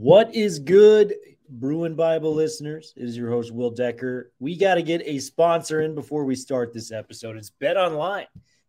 What is good, Bruin Bible listeners? It is your host, Will Decker. We got to get a sponsor in before we start this episode. It's BetOnline.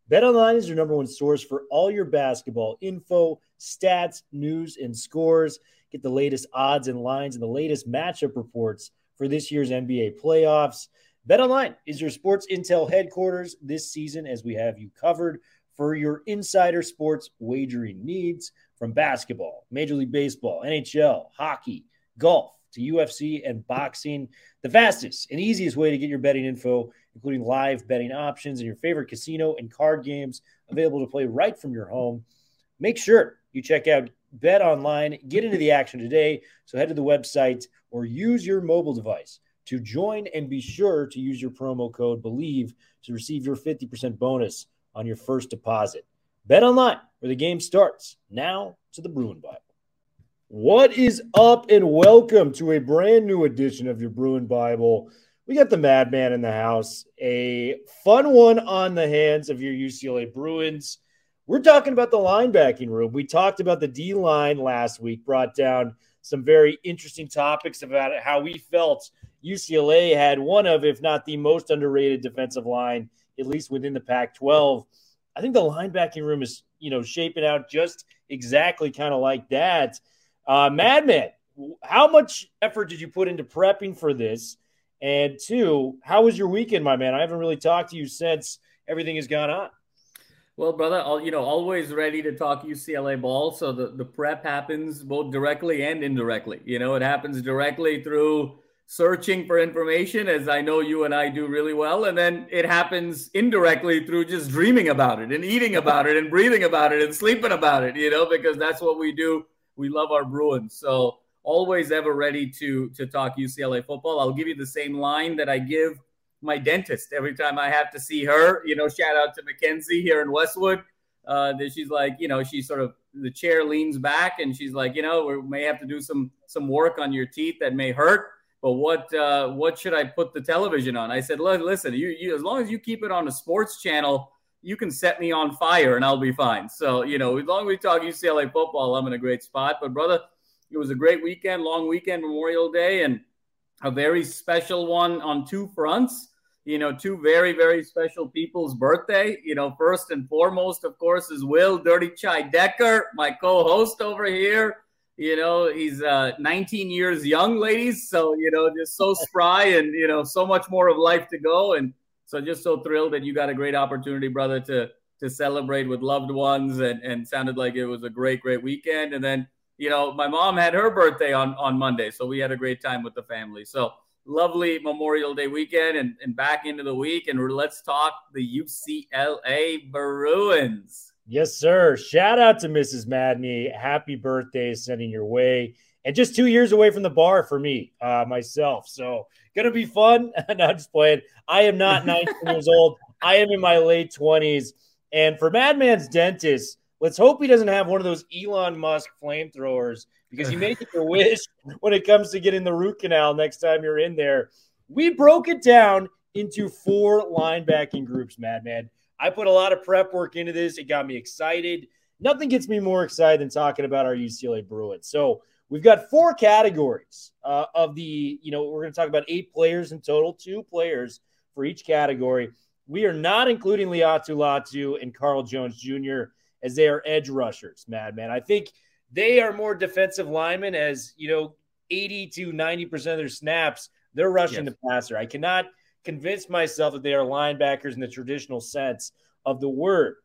Bet Online is your number one source for all your basketball info, stats, news, and scores. Get the latest odds and lines and the latest matchup reports for this year's NBA playoffs. BetOnline is your sports intel headquarters this season as we have you covered for your insider sports wagering needs from basketball, Major League Baseball, NHL, hockey, golf to UFC and boxing. The fastest and easiest way to get your betting info, including live betting options and your favorite casino and card games available to play right from your home. Make sure you check out BetOnline, get into the action today. So head to the website or use your mobile device to join and be sure to use your promo code BELIEVE to receive your 50% bonus on your first deposit. BetOnline where the game starts. Now to the Bruin Bible. What is up, and welcome to a brand new edition of your Bruin Bible. We got the Madman in the house, a fun one on the hands of your UCLA Bruins. We're talking about the linebacking room. We talked about the D line last week, brought down some very interesting topics about how we felt UCLA had one of, if not the most underrated defensive line, at least within the Pac 12. I think the linebacking room is, you know, shaping out just exactly kind of like that. Uh, Madman, how much effort did you put into prepping for this? And two, how was your weekend, my man? I haven't really talked to you since everything has gone on. Well, brother, I'll, you know, always ready to talk UCLA ball. So the, the prep happens both directly and indirectly. You know, it happens directly through searching for information, as I know you and I do really well. And then it happens indirectly through just dreaming about it and eating about it and breathing about it and sleeping about it, you know, because that's what we do. We love our Bruins. So always ever ready to to talk UCLA football. I'll give you the same line that I give my dentist every time I have to see her. You know, shout out to Mackenzie here in Westwood. Uh, that she's like, you know, she sort of the chair leans back and she's like, you know, we may have to do some some work on your teeth that may hurt but what uh, what should I put the television on? I said, listen, you, you as long as you keep it on a sports channel, you can set me on fire and I'll be fine. So you know, as long as we talk UCLA football, I'm in a great spot. But brother, it was a great weekend, long weekend, Memorial Day, and a very special one on two fronts. You know, two very very special people's birthday. You know, first and foremost, of course, is Will Dirty Chai Decker, my co-host over here you know, he's uh, 19 years young, ladies. So, you know, just so spry and, you know, so much more of life to go. And so just so thrilled that you got a great opportunity, brother, to to celebrate with loved ones and, and sounded like it was a great, great weekend. And then, you know, my mom had her birthday on, on Monday. So we had a great time with the family. So lovely Memorial Day weekend and, and back into the week. And let's talk the UCLA Bruins. Yes, sir. Shout out to Mrs. Madni. Happy birthday sending your way. And just two years away from the bar for me, uh, myself. So gonna be fun. not just playing. I am not 19 years old. I am in my late 20s. And for Madman's dentist, let's hope he doesn't have one of those Elon Musk flamethrowers because you may get your wish when it comes to getting the root canal next time you're in there. We broke it down into four linebacking groups, Madman. I put a lot of prep work into this. It got me excited. Nothing gets me more excited than talking about our UCLA Bruins. So we've got four categories uh, of the, you know, we're going to talk about eight players in total, two players for each category. We are not including Laiatu Latu and Carl Jones Jr. as they are edge rushers, madman. I think they are more defensive linemen as, you know, 80 to 90% of their snaps, they're rushing yes. the passer. I cannot – convince myself that they are linebackers in the traditional sense of the word.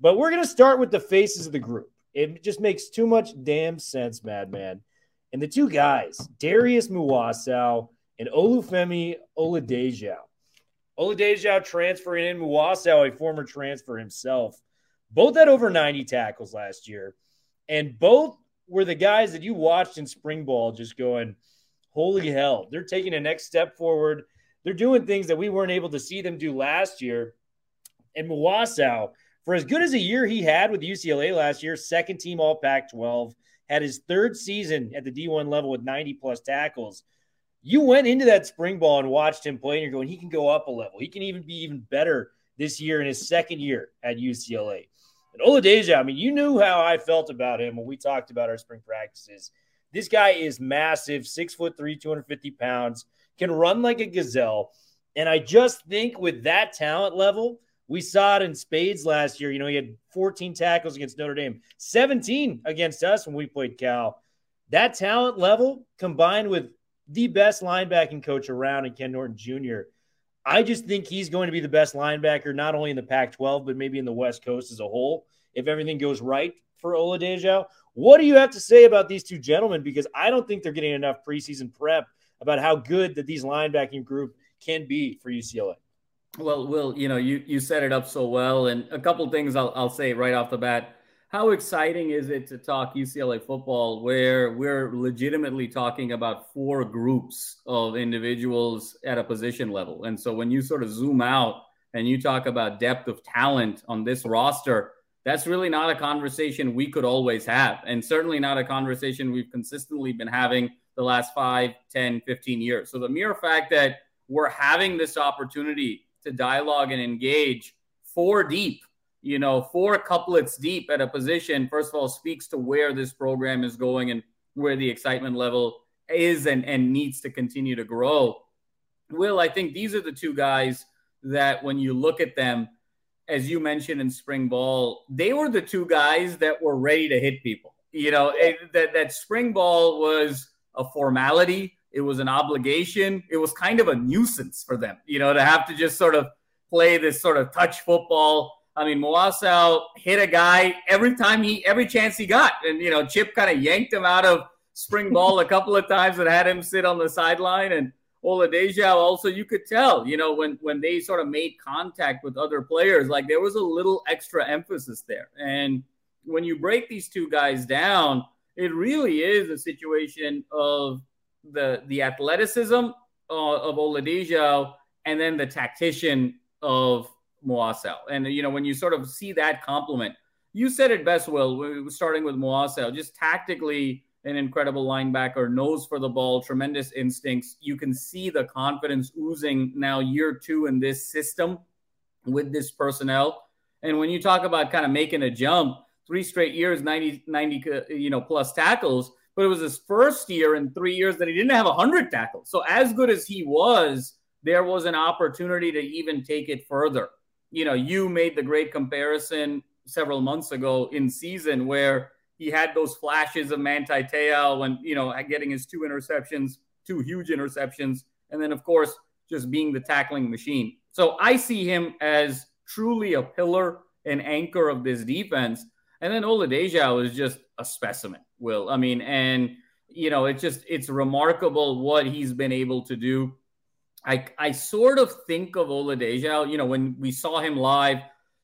But we're going to start with the faces of the group. It just makes too much damn sense, madman. And the two guys, Darius Muasau and Olufemi Oladejo. Oladejo transferring in Muasau, a former transfer himself. Both had over 90 tackles last year, and both were the guys that you watched in spring ball just going, holy hell, they're taking a next step forward. They're doing things that we weren't able to see them do last year. And Muasau, for as good as a year he had with UCLA last year, second team All Pac 12, had his third season at the D1 level with 90 plus tackles. You went into that spring ball and watched him play, and you're going, he can go up a level. He can even be even better this year in his second year at UCLA. And Oladejo, I mean, you knew how I felt about him when we talked about our spring practices. This guy is massive, six foot three, 250 pounds, can run like a gazelle. And I just think with that talent level, we saw it in spades last year. You know, he had 14 tackles against Notre Dame, 17 against us when we played Cal. That talent level combined with the best linebacking coach around in Ken Norton Jr. I just think he's going to be the best linebacker, not only in the Pac 12, but maybe in the West Coast as a whole, if everything goes right for Ola Oladejo. What do you have to say about these two gentlemen? Because I don't think they're getting enough preseason prep about how good that these linebacking group can be for UCLA. Well, Will, you know, you you set it up so well, and a couple things I'll I'll say right off the bat. How exciting is it to talk UCLA football where we're legitimately talking about four groups of individuals at a position level? And so when you sort of zoom out and you talk about depth of talent on this roster, that's really not a conversation we could always have. And certainly not a conversation we've consistently been having the last 5, 10, 15 years. So the mere fact that we're having this opportunity to dialogue and engage four deep you know, four couplets deep at a position, first of all, speaks to where this program is going and where the excitement level is and, and needs to continue to grow. Will, I think these are the two guys that when you look at them, as you mentioned in spring ball, they were the two guys that were ready to hit people. You know, it, that, that spring ball was a formality, it was an obligation, it was kind of a nuisance for them, you know, to have to just sort of play this sort of touch football I mean, Muasau hit a guy every time he, every chance he got. And, you know, Chip kind of yanked him out of spring ball a couple of times and had him sit on the sideline. And Oladejo also, you could tell, you know, when, when they sort of made contact with other players, like there was a little extra emphasis there. And when you break these two guys down, it really is a situation of the, the athleticism uh, of Oladejo and then the tactician of Muasau. And, you know, when you sort of see that compliment, you said it best, Will, starting with Muasau, just tactically an incredible linebacker, nose for the ball, tremendous instincts. You can see the confidence oozing now year two in this system with this personnel. And when you talk about kind of making a jump, three straight years, 90, 90 uh, you know, plus tackles, but it was his first year in three years that he didn't have 100 tackles. So as good as he was, there was an opportunity to even take it further you know, you made the great comparison several months ago in season where he had those flashes of Manti Te'o when, you know, getting his two interceptions, two huge interceptions, and then, of course, just being the tackling machine. So I see him as truly a pillar and anchor of this defense. And then Oladejo is just a specimen, Will. I mean, and, you know, it's just, it's remarkable what he's been able to do. I I sort of think of Oladejo, you know, when we saw him live,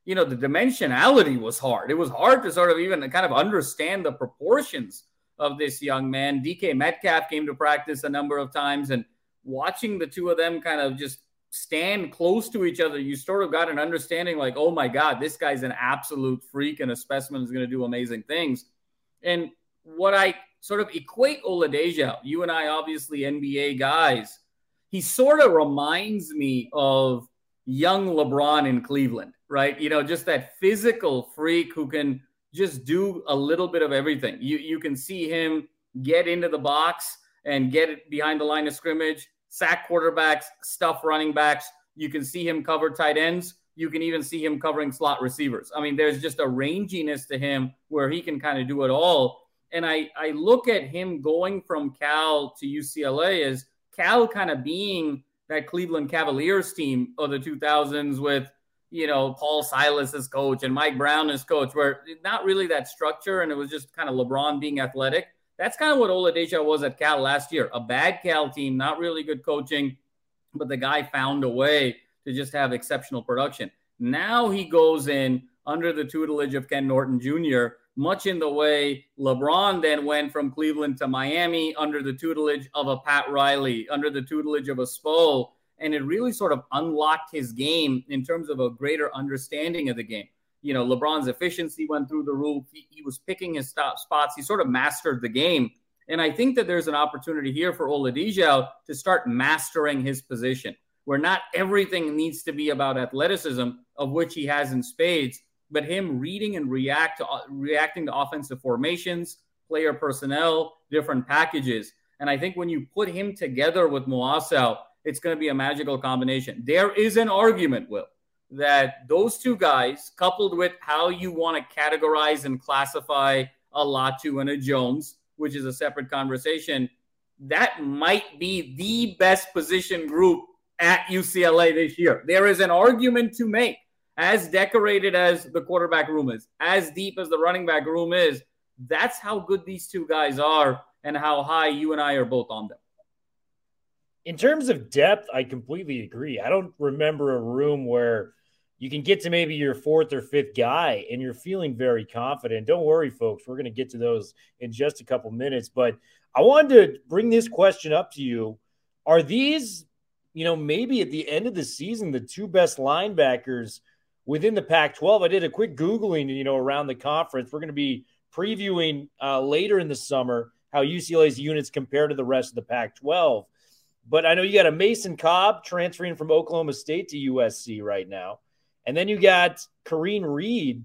you know, the dimensionality was hard. It was hard to sort of even kind of understand the proportions of this young man. DK Metcalf came to practice a number of times and watching the two of them kind of just stand close to each other, you sort of got an understanding like, oh my God, this guy's an absolute freak and a specimen is going to do amazing things. And what I sort of equate Oladejo, you and I obviously NBA guys, he sort of reminds me of young LeBron in Cleveland, right? You know, just that physical freak who can just do a little bit of everything. You you can see him get into the box and get it behind the line of scrimmage, sack quarterbacks, stuff running backs. You can see him cover tight ends. You can even see him covering slot receivers. I mean, there's just a ranginess to him where he can kind of do it all. And I, I look at him going from Cal to UCLA as Cal kind of being that Cleveland Cavaliers team of the 2000s with, you know, Paul Silas as coach and Mike Brown as coach, where not really that structure and it was just kind of LeBron being athletic. That's kind of what Oladejo was at Cal last year. A bad Cal team, not really good coaching, but the guy found a way to just have exceptional production. Now he goes in under the tutelage of Ken Norton Jr., much in the way LeBron then went from Cleveland to Miami under the tutelage of a Pat Riley, under the tutelage of a Spo. And it really sort of unlocked his game in terms of a greater understanding of the game. You know, LeBron's efficiency went through the roof. He, he was picking his stop spots. He sort of mastered the game. And I think that there's an opportunity here for Oladejo to start mastering his position, where not everything needs to be about athleticism, of which he has in spades, but him reading and react to, reacting to offensive formations, player personnel, different packages. And I think when you put him together with Muasau, it's going to be a magical combination. There is an argument, Will, that those two guys, coupled with how you want to categorize and classify a Latu and a Jones, which is a separate conversation, that might be the best position group at UCLA this year. There is an argument to make. As decorated as the quarterback room is, as deep as the running back room is, that's how good these two guys are and how high you and I are both on them. In terms of depth, I completely agree. I don't remember a room where you can get to maybe your fourth or fifth guy and you're feeling very confident. Don't worry, folks. We're going to get to those in just a couple minutes. But I wanted to bring this question up to you. Are these, you know, maybe at the end of the season, the two best linebackers within the Pac 12? I did a quick Googling, you know, around the conference. We're going to be previewing uh, later in the summer how UCLA's units compare to the rest of the Pac 12. But I know you got a Mason Cobb transferring from Oklahoma State to USC right now. And then you got Karene Reid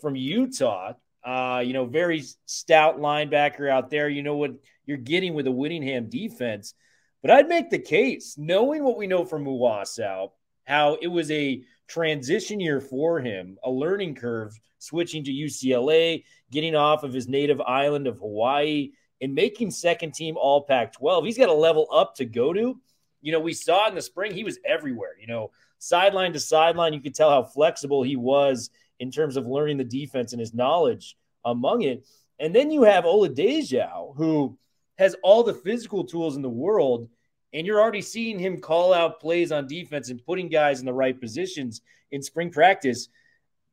from Utah. Uh, you know, very stout linebacker out there. You know what you're getting with a Whittingham defense. But I'd make the case, knowing what we know from Muasau, how it was a transition year for him, a learning curve, switching to UCLA, getting off of his native island of Hawaii, and making second team All Pac 12. He's got a level up to go to. You know, we saw in the spring, he was everywhere. You know, sideline to sideline, you could tell how flexible he was in terms of learning the defense and his knowledge among it. And then you have Oladejo, who has all the physical tools in the world, and you're already seeing him call out plays on defense and putting guys in the right positions in spring practice.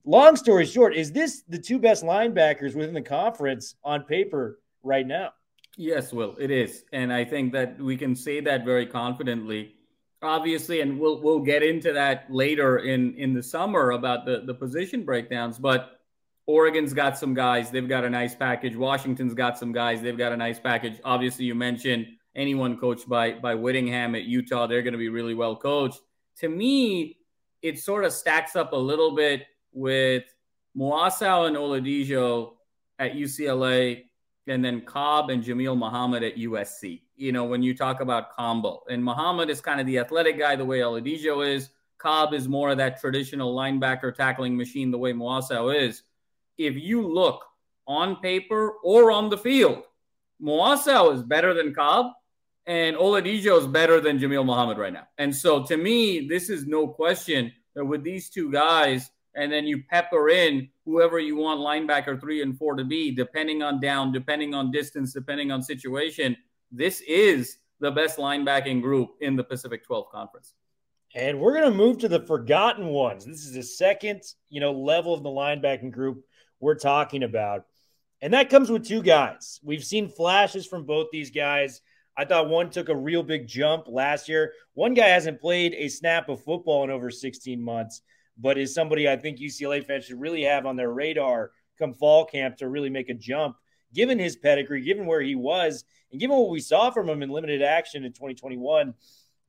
Long story short, is this the two best linebackers within the conference on paper right now? Yes, Will, it is. And I think that we can say that very confidently obviously, and we'll we'll get into that later in in the summer about the the position breakdowns. But Oregon's got some guys; they've got a nice package. Washington's got some guys; they've got a nice package. Obviously, you mentioned anyone coached by by Whittingham at Utah; they're going to be really well coached. To me, it sort of stacks up a little bit with Muasau and Oladejo at UCLA and then Cobb and Jamil Muhammad at USC. You know, when you talk about combo, and Muhammad is kind of the athletic guy, the way Oladejo is. Cobb is more of that traditional linebacker tackling machine, the way Muasau is. If you look on paper or on the field, Muasau is better than Cobb, and Oladejo is better than Jamil Muhammad right now. And so, to me, this is no question that with these two guys, and then you pepper in whoever you want linebacker three and four to be, depending on down, depending on distance, depending on situation. This is the best linebacking group in the Pacific 12 Conference. And we're going to move to the forgotten ones. This is the second, you know, level of the linebacking group we're talking about. And that comes with two guys. We've seen flashes from both these guys. I thought one took a real big jump last year. One guy hasn't played a snap of football in over 16 months but is somebody I think UCLA fans should really have on their radar come fall camp to really make a jump, given his pedigree, given where he was, and given what we saw from him in limited action in 2021.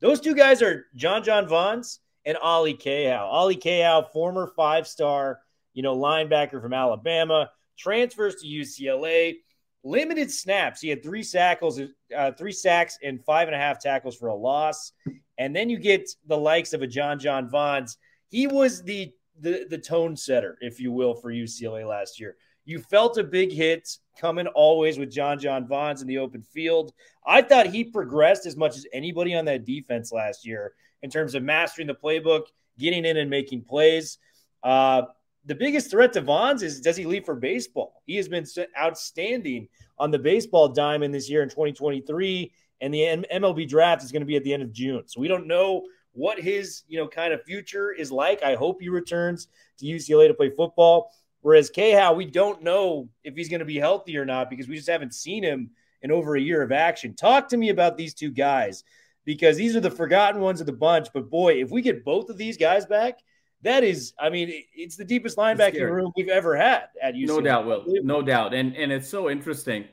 Those two guys are John John Vaughns and Ale Kaho. Ale Kaho, former five star, you know, linebacker from Alabama, transfers to UCLA. Limited snaps. He had three sackles, uh, three sacks, and five and a half tackles for a loss. And then you get the likes of a John John Vaughns he was the the the tone setter, if you will, for UCLA last year. You felt a big hit coming always with John John Vaughns in the open field. I thought he progressed as much as anybody on that defense last year in terms of mastering the playbook, getting in and making plays. Uh, the biggest threat to Vaughns is does he leave for baseball? He has been outstanding on the baseball diamond this year in 2023, and the MLB draft is going to be at the end of June. So we don't know what his you know kind of future is like. I hope he returns to UCLA to play football. Whereas Kaho, we don't know if he's going to be healthy or not because we just haven't seen him in over a year of action. Talk to me about these two guys because these are the forgotten ones of the bunch. But boy, if we get both of these guys back, that is, I mean, it's the deepest linebacking room we've ever had at UCLA. No doubt, Will. No doubt. And and it's so interesting.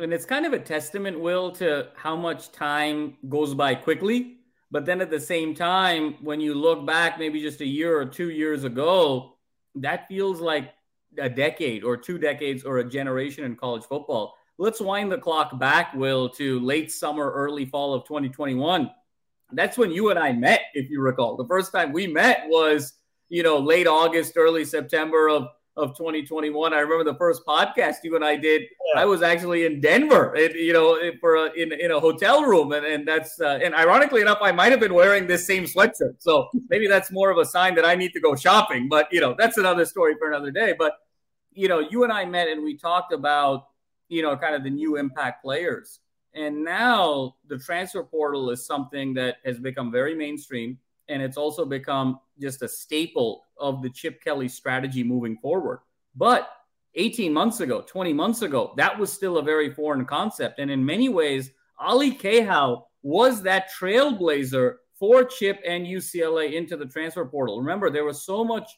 And it's kind of a testament, Will, to how much time goes by quickly. But then at the same time, when you look back maybe just a year or two years ago, that feels like a decade or two decades or a generation in college football. Let's wind the clock back, Will, to late summer, early fall of 2021. That's when you and I met, if you recall. The first time we met was you know, late August, early September of of 2021. I remember the first podcast you and I did. Yeah. I was actually in Denver, it, you know, for a, in in a hotel room, and and that's uh, and ironically enough, I might have been wearing this same sweatshirt. So maybe that's more of a sign that I need to go shopping. But you know, that's another story for another day. But you know, you and I met and we talked about you know kind of the new impact players, and now the transfer portal is something that has become very mainstream and it's also become just a staple of the Chip Kelly strategy moving forward. But 18 months ago, 20 months ago, that was still a very foreign concept. And in many ways, Ale Kaho was that trailblazer for Chip and UCLA into the transfer portal. Remember, there was so much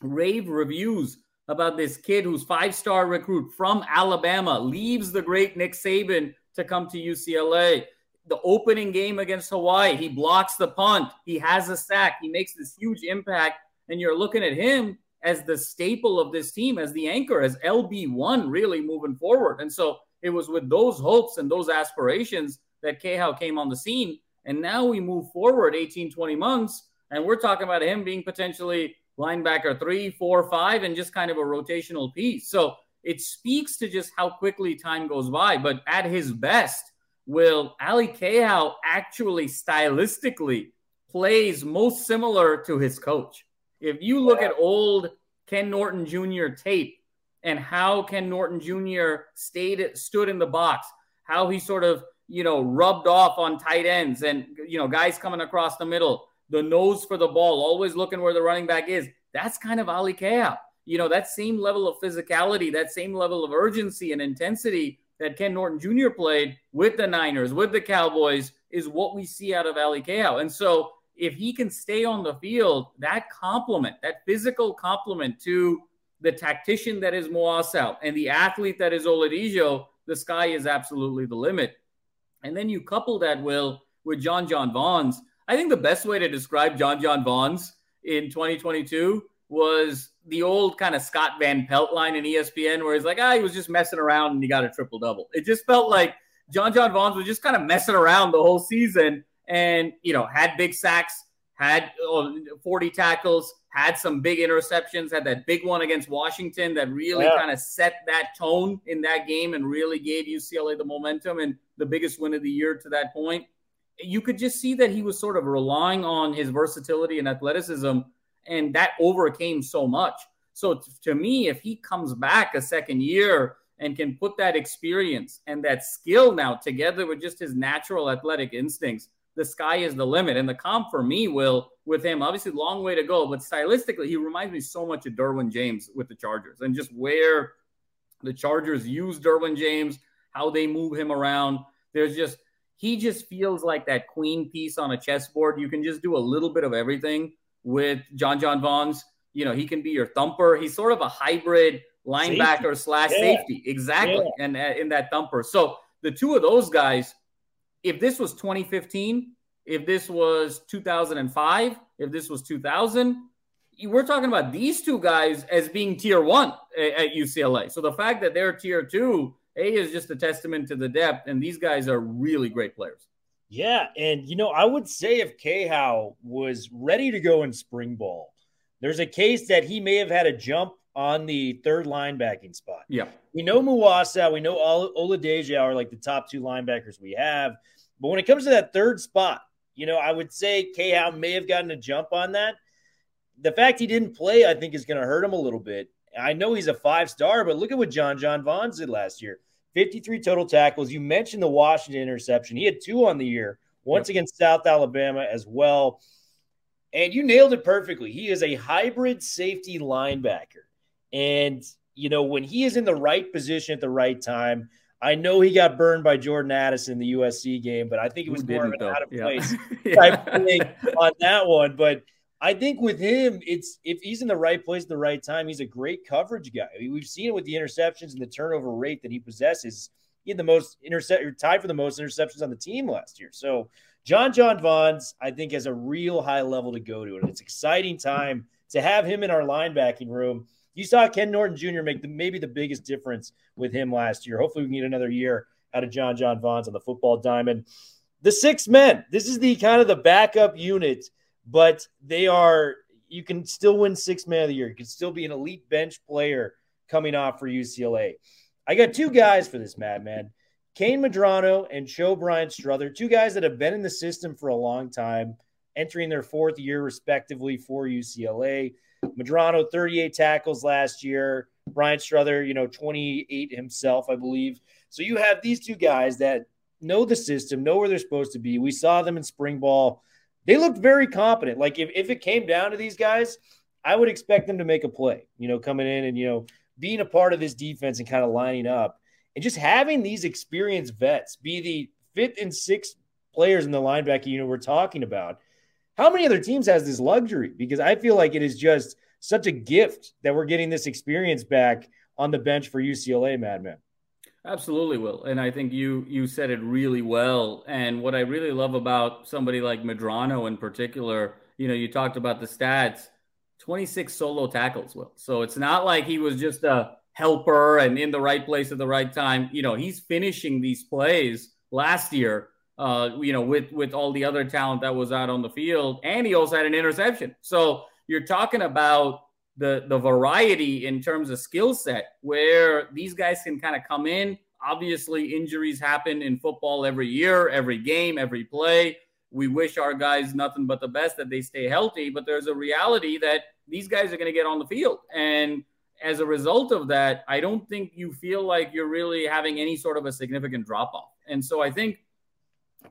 rave reviews about this kid who's five-star recruit from Alabama, leaves the great Nick Saban to come to UCLA the opening game against Hawaii, he blocks the punt, he has a sack, he makes this huge impact, and you're looking at him as the staple of this team, as the anchor, as LB1 really moving forward. And so it was with those hopes and those aspirations that Kaho came on the scene. And now we move forward 18, 20 months, and we're talking about him being potentially linebacker three, four, five, and just kind of a rotational piece. So it speaks to just how quickly time goes by. But at his best, will Ale Kaho actually stylistically plays most similar to his coach. If you look at old Ken Norton Jr. tape and how Ken Norton Jr. stayed stood in the box, how he sort of you know rubbed off on tight ends and you know guys coming across the middle, the nose for the ball, always looking where the running back is. That's kind of Ale Kaho. You know that same level of physicality, that same level of urgency and intensity that Ken Norton Jr. played with the Niners, with the Cowboys, is what we see out of Ale Kaho. And so if he can stay on the field, that complement, that physical complement to the tactician that is Muasau and the athlete that is Oladejo, the sky is absolutely the limit. And then you couple that, Will, with John John Vaughns. I think the best way to describe John John Vaughns in 2022 was the old kind of Scott Van Pelt line in ESPN where he's like, ah, he was just messing around and he got a triple double. It just felt like John John Vaughns was just kind of messing around the whole season and, you know, had big sacks, had oh, 40 tackles, had some big interceptions, had that big one against Washington that really yeah. kind of set that tone in that game and really gave UCLA the momentum and the biggest win of the year to that point. You could just see that he was sort of relying on his versatility and athleticism and that overcame so much. So to me, if he comes back a second year and can put that experience and that skill now together with just his natural athletic instincts, the sky is the limit. And the comp for me will with him, obviously long way to go, but stylistically, he reminds me so much of Derwin James with the Chargers and just where the Chargers use Derwin James, how they move him around. There's just he just feels like that queen piece on a chessboard. You can just do a little bit of everything with John John Vaughns. You know, he can be your thumper. He's sort of a hybrid linebacker safety. slash yeah. safety. Exactly. Yeah. And uh, in that thumper. So the two of those guys, if this was 2015, if this was 2005, if this was 2000, we're talking about these two guys as being tier one at UCLA. So the fact that they're tier two, A, is just a testament to the depth. And these guys are really great players. Yeah, and you know, I would say if Kaho was ready to go in spring ball, there's a case that he may have had a jump on the third linebacking spot. Yeah. We know Muasau, we know Oladejo are like the top two linebackers we have. But when it comes to that third spot, you know, I would say Kaho may have gotten a jump on that. The fact he didn't play, I think, is going to hurt him a little bit. I know he's a five star, but look at what John John Vaughn did last year. 53 total tackles. You mentioned the Washington interception. He had two on the year, once yep. against South Alabama as well. And you nailed it perfectly. He is a hybrid safety linebacker. And, you know, when he is in the right position at the right time, I know he got burned by Jordan Addison in the USC game, but I think it was more of an though? out of place Yeah. type thing on that one. But I think with him, it's if he's in the right place at the right time, he's a great coverage guy. I mean, we've seen it with the interceptions and the turnover rate that he possesses. He had the most intercept, tied for the most interceptions on the team last year. So John John Vaughns, I think, has a real high level to go to, and it's exciting time to have him in our linebacking room. You saw Ken Norton Jr. make the, maybe the biggest difference with him last year. Hopefully, we can get another year out of John John Vaughns on the football diamond. The six men. This is the kind of the backup unit, but they are. You can still win six man of the year. You can still be an elite bench player coming off for UCLA. I got two guys for this, madman. Kain Medrano and Choe Bryant-Strother, two guys that have been in the system for a long time, entering their fourth year respectively for UCLA. Medrano, 38 tackles last year. Bryant-Strother, you know, 28 himself, I believe. So you have these two guys that know the system, know where they're supposed to be. We saw them in spring ball. They looked very competent. Like if, if it came down to these guys, I would expect them to make a play, you know, coming in and, you know, being a part of this defense and kind of lining up and just having these experienced vets be the fifth and sixth players in the linebacker unit we're talking about. How many other teams has this luxury? Because I feel like it is just such a gift that we're getting this experience back on the bench for UCLA, Madman. Absolutely, Will. And I think you you said it really well. And what I really love about somebody like Medrano in particular, you know, you talked about the stats, 26 solo tackles, Will. So it's not like he was just a helper and in the right place at the right time. You know, he's finishing these plays last year, uh, you know, with with all the other talent that was out on the field, and he also had an interception. So you're talking about the the variety in terms of skill set where these guys can kind of come in. Obviously, injuries happen in football every year, every game, every play. We wish our guys nothing but the best that they stay healthy, but there's a reality that these guys are going to get on the field. And as a result of that, I don't think you feel like you're really having any sort of a significant drop off. And so I think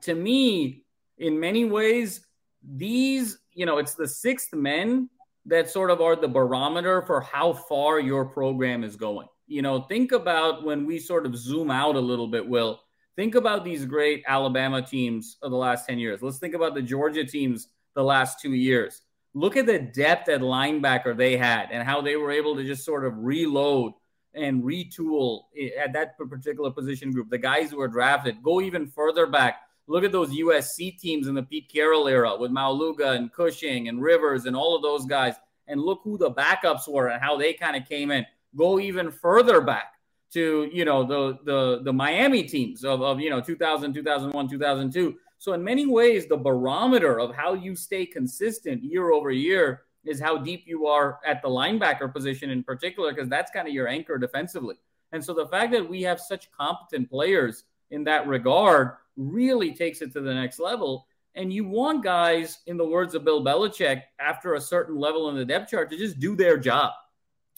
to me, in many ways, these, you know, it's the sixth men that sort of are the barometer for how far your program is going. You know, think about when we sort of zoom out a little bit, Will. Think about these great Alabama teams of the last 10 years. Let's think about the Georgia teams the last two years. Look at the depth at linebacker they had and how they were able to just sort of reload and retool at that particular position group. The guys who were drafted go even further back. Look at those USC teams in the Pete Carroll era with Maualuga and Cushing and Rivers and all of those guys. And look who the backups were and how they kind of came in. Go even further back to, you know, the the the Miami teams of, of you know 2000, 2001, 2002. So in many ways, the barometer of how you stay consistent year over year is how deep you are at the linebacker position in particular, because that's kind of your anchor defensively. And so the fact that we have such competent players in that regard really takes it to the next level. And you want guys, in the words of Bill Belichick, after a certain level in the depth chart to just do their job.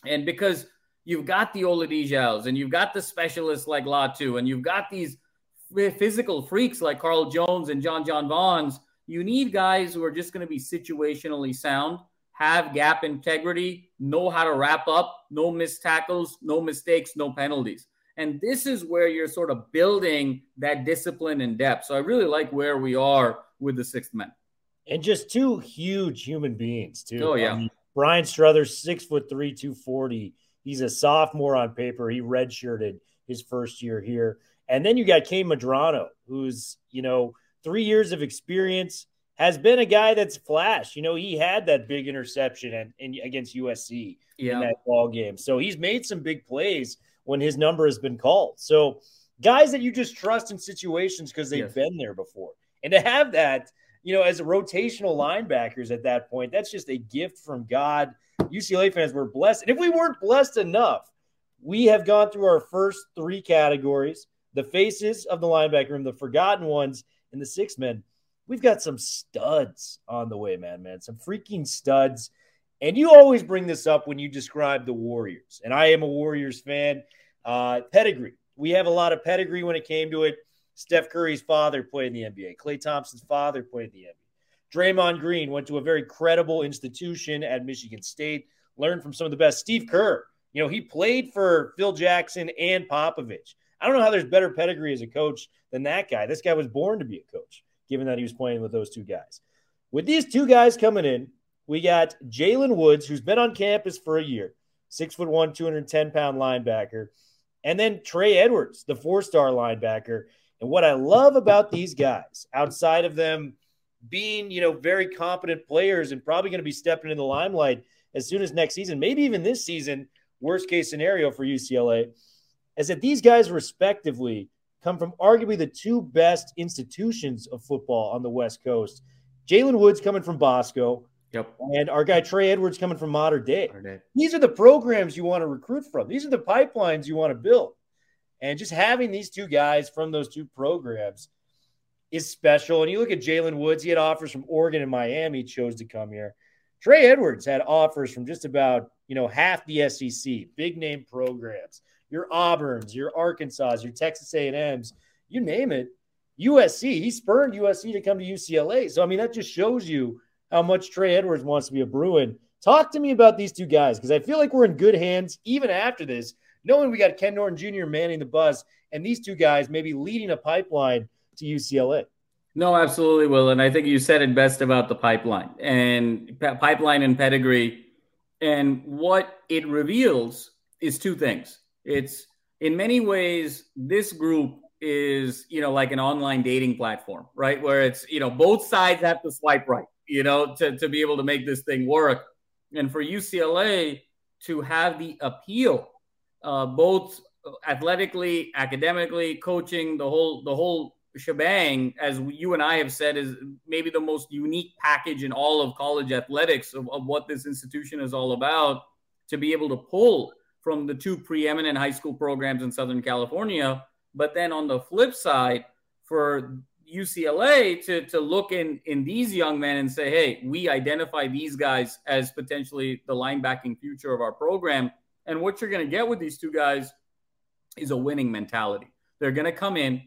And because you've got the Oladijals and you've got the specialists like Latu and you've got these physical freaks like Carl Jones and John John Vaughns, you need guys who are just going to be situationally sound, have gap integrity, know how to wrap up, no missed tackles, no mistakes, no penalties. And this is where you're sort of building that discipline and depth. So I really like where we are with the sixth man. And just two huge human beings, too. Oh, yeah. Bryant-Strothers, six foot three, 240. He's a sophomore on paper. He redshirted his first year here. And then you got Kain Medrano, who's, you know, three years of experience, has been a guy that's flashed. You know, he had that big interception and, and against USC Yeah. in that ball game. So he's made some big plays when his number has been called. So guys that you just trust in situations because they've Yes. been there before. And to have that, you know, as a rotational linebackers at that point, that's just a gift from God. UCLA fans were blessed. And if we weren't blessed enough, we have gone through our first three categories the faces of the linebacker room, the forgotten ones, and the six men. We've got some studs on the way, man, man. Some freaking studs. And you always bring this up when you describe the Warriors. And I am a Warriors fan. Uh, pedigree. We have a lot of pedigree when it came to it. Steph Curry's father played in the NBA. Klay Thompson's father played in the NBA. Draymond Green went to a very credible institution at Michigan State, learned from some of the best. Steve Kerr You know, he played for Phil Jackson and Popovich. I don't know how there's better pedigree as a coach than that guy. This guy was born to be a coach, given that he was playing with those two guys. With these two guys coming in, we got Jalen Woods, who's been on campus for a year, six foot one, 210 pound linebacker, and then Trey Edwards, the four star linebacker. And what I love about these guys, outside of them being, you know, very competent players and probably going to be stepping in the limelight as soon as next season, maybe even this season, worst case scenario for UCLA, is that these guys respectively come from arguably the two best institutions of football on the West Coast. Jalen Woods coming from Bosco, Yep. and our guy Trey Edwards coming from Mater Dei. These are the programs you want to recruit from. These are the pipelines you want to build. And just having these two guys from those two programs is special. And you look at Jalen Woods, he had offers from Oregon and Miami, chose to come here. Trey Edwards had offers from just about, you know, half the SEC, big name programs. Your Auburns, your Arkansas, your Texas A&Ms, you name it. USC, he spurned USC to come to UCLA. So I mean that just shows you how much Trey Edwards wants to be a Bruin. Talk to me about these two guys because I feel like we're in good hands even after this, knowing we got Ken Norton Jr. manning the bus and these two guys maybe leading a pipeline to UCLA. No, absolutely, Will. And I think you said it best about the pipeline and p- pipeline and pedigree. And what it reveals is two things. It's in many ways, this group is, you know, like an online dating platform, right? Where it's, you know, both sides have to swipe right, you know, to, to be able to make this thing work. And for UCLA to have the appeal, uh, both athletically, academically, coaching, the whole, the whole shebang, as you and I have said, is maybe the most unique package in all of college athletics of, of what this institution is all about. To be able to pull from the two preeminent high school programs in Southern California, but then on the flip side, for UCLA to, to look in, in these young men and say, hey, we identify these guys as potentially the linebacking future of our program. And what you're going to get with these two guys is a winning mentality. They're going to come in,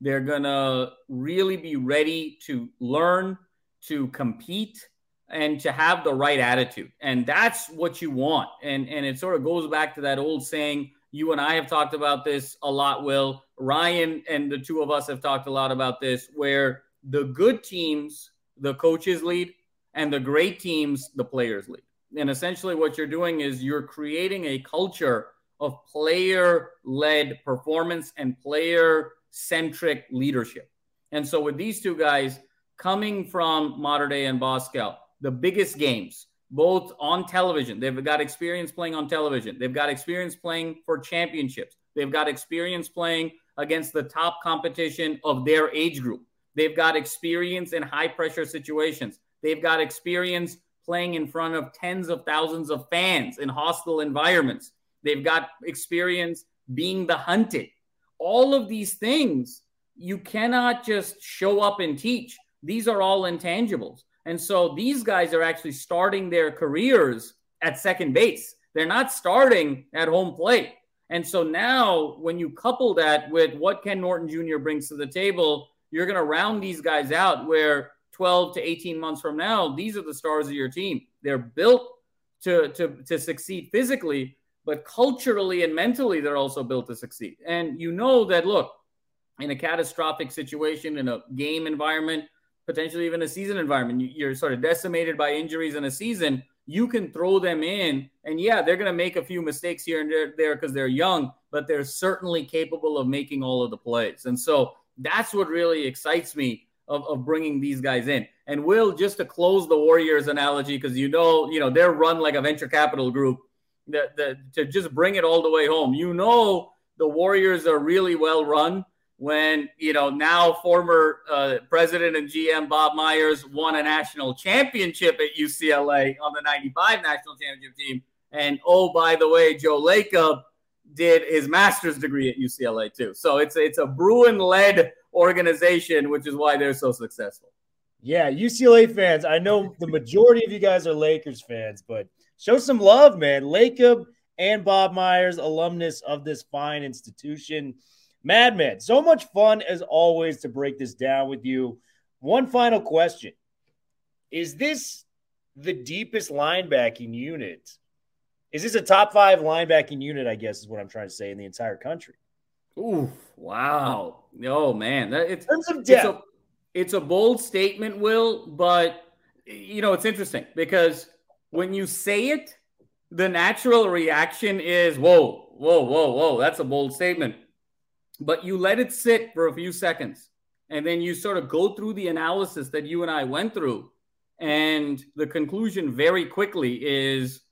they're going to really be ready to learn, to compete, and to have the right attitude. And that's what you want. And, and it sort of goes back to that old saying, you and I have talked about this a lot, Will. Ryan and the two of us have talked a lot about this, where the good teams, the coaches lead, and the great teams, the players lead. And essentially, what you're doing is you're creating a culture of player led performance and player centric leadership. And so, with these two guys coming from Mater Dei and Bosco, the biggest games, both on television, they've got experience playing on television, they've got experience playing for championships, they've got experience playing against the top competition of their age group, they've got experience in high pressure situations, they've got experience playing in front of tens of thousands of fans in hostile environments. They've got experience being the hunted. All of these things you cannot just show up and teach. These are all intangibles. And so these guys are actually starting their careers at second base. They're not starting at home plate. And so now, when you couple that with what Ken Norton Jr. brings to the table, you're going to round these guys out where 12 to 18 months from now, these are the stars of your team. They're built to, to, to succeed physically, but culturally and mentally, they're also built to succeed. And you know that, look, in a catastrophic situation, in a game environment, potentially even a season environment, you're sort of decimated by injuries in a season, you can throw them in. And yeah, they're going to make a few mistakes here and there because they're young, but they're certainly capable of making all of the plays. And so that's what really excites me of, of bringing these guys in. And Will, just to close the Warriors analogy, because you know, you know, they're run like a venture capital group. The, the, to just bring it all the way home, you know, the Warriors are really well run when you know now former uh, president and GM Bob Myers won a national championship at UCLA on the '95 national championship team, and oh by the way, Joe Lacob did his master's degree at UCLA too. So it's it's a Bruin led organization, which is why they're so successful. Yeah, UCLA fans. I know the majority of you guys are Lakers fans, but show some love, man. Lacob and Bob Myers, alumnus of this fine institution. Madman, so much fun as always to break this down with you. One final question Is this the deepest linebacking unit Is this a top five linebacking unit? I guess is what I'm trying to say in the entire country. Ooh, wow. Oh man, that, it's, In terms of it's a, it's a bold statement, Will, but you know, it's interesting because when you say it, the natural reaction is, whoa, whoa, whoa, whoa, that's a bold statement. But you let it sit for a few seconds and then you sort of go through the analysis that you and I went through. And the conclusion very quickly is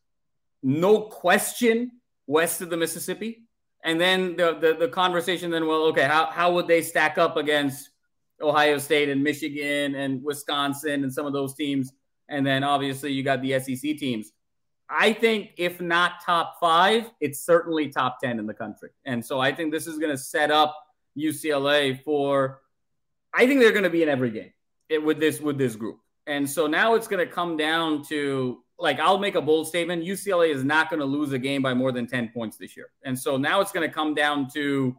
no question west of the Mississippi. And then the, the, the conversation then, well, okay, how, how would they stack up against Ohio State and Michigan and Wisconsin and some of those teams? And then obviously you got the SEC teams. I think if not top five, it's certainly top 10 in the country. And so I think this is going to set up UCLA for, I think they're going to be in every game it, with this, with this group. And so now it's going to come down to like, I'll make a bold statement. UCLA is not going to lose a game by more than 10 points this year. And so now it's going to come down to,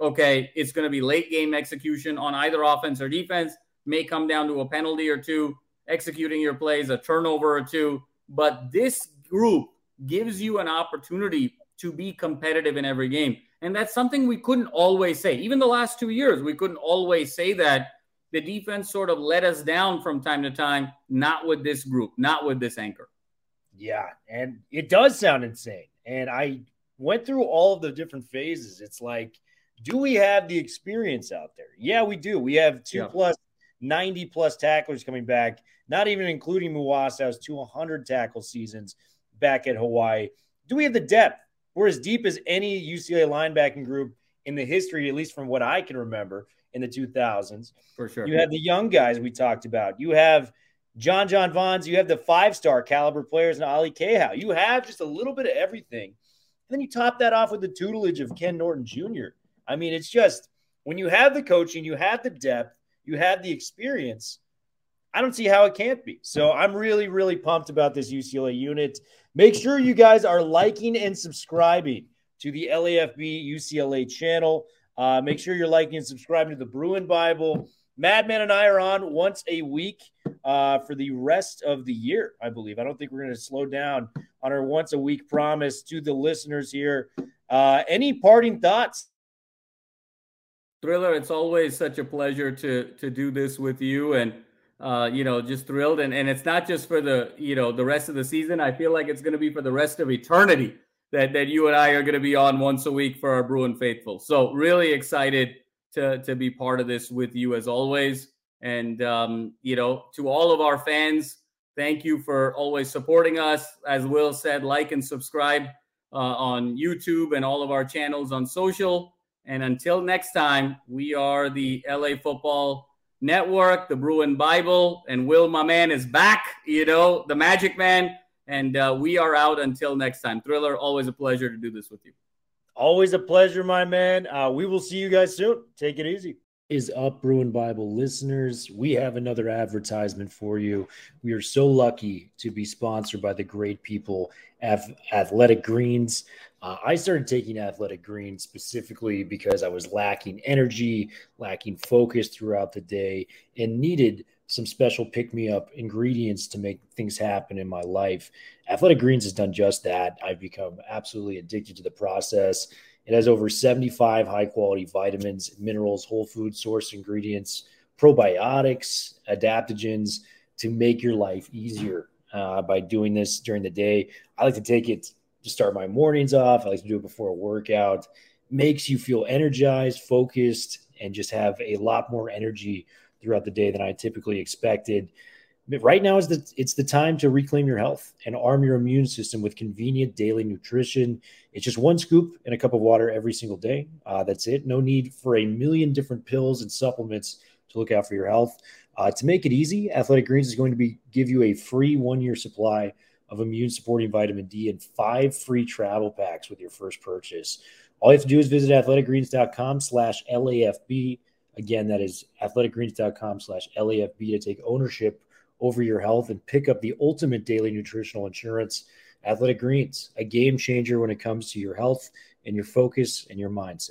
okay, it's going to be late game execution on either offense or defense, may come down to a penalty or two, executing your plays, a turnover or two. But this group gives you an opportunity to be competitive in every game. And that's something we couldn't always say. Even the last two years, we couldn't always say that. The defense sort of let us down from time to time, not with this group, not with this anchor. Yeah, and it does sound insane. And I went through all of the different phases. It's like, do we have the experience out there? Yeah, we do. We have two Yeah. plus 90 plus tacklers coming back, not even including Muasau's 200 tackle seasons back at Hawaii. Do we have the depth? We're as deep as any UCLA linebacking group in the history, at least from what I can remember in the 2000s. For sure. You have the young guys we talked about. You have John John Vaughns. You have the five star caliber players in Ale Kaho. You have just a little bit of everything. And then you top that off with the tutelage of Ken Norton Jr. I mean, it's just when you have the coaching, you have the depth, you have the experience. I don't see how it can't be. So I'm really, really pumped about this UCLA unit. Make sure you guys are liking and subscribing to the LAFB UCLA channel. Uh, make sure you're liking and subscribing to the Bruin Bible. Madman and I are on once a week uh, for the rest of the year, I believe. I don't think we're going to slow down on our once a week promise to the listeners here. Uh, any parting thoughts? Thriller, it's always such a pleasure to to do this with you and uh, you know, just thrilled and and it's not just for the, you know, the rest of the season. I feel like it's going to be for the rest of eternity that that you and I are going to be on once a week for our Bruin faithful. So, really excited to to be part of this with you as always. And um, you know, to all of our fans, thank you for always supporting us. As Will said, like and subscribe uh, on YouTube and all of our channels on social. And until next time, we are the LA Football Network, the Bruin Bible, and Will, my man, is back. You know, the Magic Man. And uh, we are out until next time. Thriller, always a pleasure to do this with you. Always a pleasure, my man. Uh, we will see you guys soon. Take it easy. Is up, Bruin Bible listeners. We have another advertisement for you. We are so lucky to be sponsored by the great people at Athletic Greens. Uh, I started taking Athletic Greens specifically because I was lacking energy, lacking focus throughout the day, and needed some special pick me up ingredients to make things happen in my life. Athletic Greens has done just that. I've become absolutely addicted to the process. It has over 75 high quality vitamins, minerals, whole food source ingredients, probiotics, adaptogens to make your life easier uh, by doing this during the day. I like to take it to start my mornings off. I like to do it before a workout. Makes you feel energized, focused, and just have a lot more energy throughout the day than I typically expected. Right now is the it's the time to reclaim your health and arm your immune system with convenient daily nutrition. It's just one scoop and a cup of water every single day. Uh, that's it. No need for a million different pills and supplements to look out for your health. Uh, to make it easy, Athletic Greens is going to be give you a free one year supply of immune supporting vitamin D and five free travel packs with your first purchase. All you have to do is visit athleticgreens.com slash LAFB. Again, that is athleticgreens.com slash LAFB to take ownership over your health and pick up the ultimate daily nutritional insurance. Athletic Greens, a game changer when it comes to your health and your focus and your mindset.